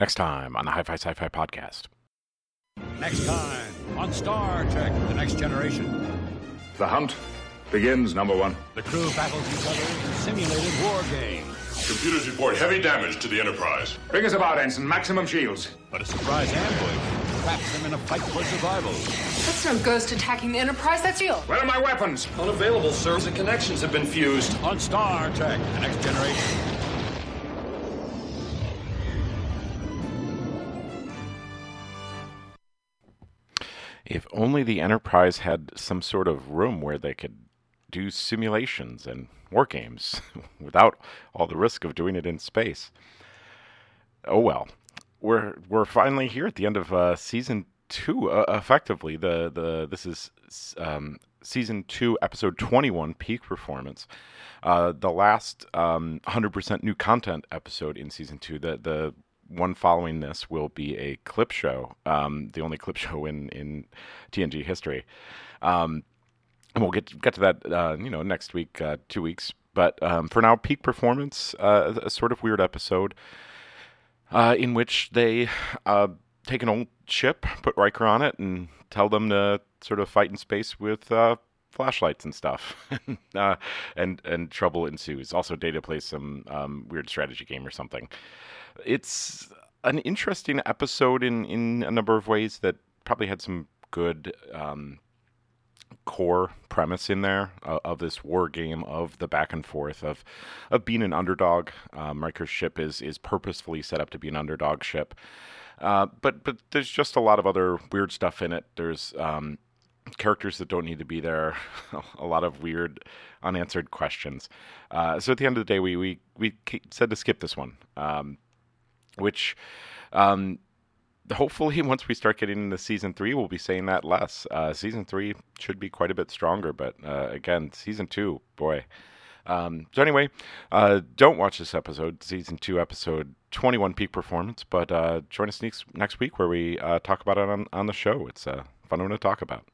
Next time on the Hi Fi Sci Fi Podcast. Next time on Star Trek The Next Generation. The hunt begins, number one. The crew battles each other in simulated war games. Computers report heavy damage to the Enterprise. Bring us about, Ensign. Maximum shields. But a surprise ambush traps them in a fight for survival. That's no ghost attacking the Enterprise, that's real. Where are my weapons? Unavailable, sir. The connections have been fused. On Star Trek The Next Generation. If only the Enterprise had some sort of room where they could do simulations and war games without all the risk of doing it in space. Oh well, we're we're finally here at the end of uh, season two. Uh, effectively, the the this is um, season two, episode twenty one, peak performance. Uh, the last um, 100% new content episode in season two. The the one following this will be a clip show, um, the only clip show in in TNG history. Um, and we'll get get to that, uh, you know, next week, uh, two weeks. But um, for now, peak performance, uh, a sort of weird episode uh, in which they uh, take an old ship, put Riker on it, and tell them to sort of fight in space with uh, flashlights and stuff, and and trouble ensues. Also, Data plays some um, weird strategy game or something. It's an interesting episode in in a number of ways that probably had some good. Um, core premise in there uh, of this war game of the back and forth of of being an underdog. Um, Riker's ship is is purposefully set up to be an underdog ship, uh, but but there's just a lot of other weird stuff in it. There's um, characters that don't need to be there, a lot of weird unanswered questions. Uh, so at the end of the day, we we we said to skip this one, um, which. Um, hopefully once we start getting into season three we'll be saying that less uh, season three should be quite a bit stronger but uh, again season two boy um, so anyway uh, don't watch this episode season two episode 21 peak performance but uh, join us next, next week where we uh, talk about it on, on the show it's a fun one to talk about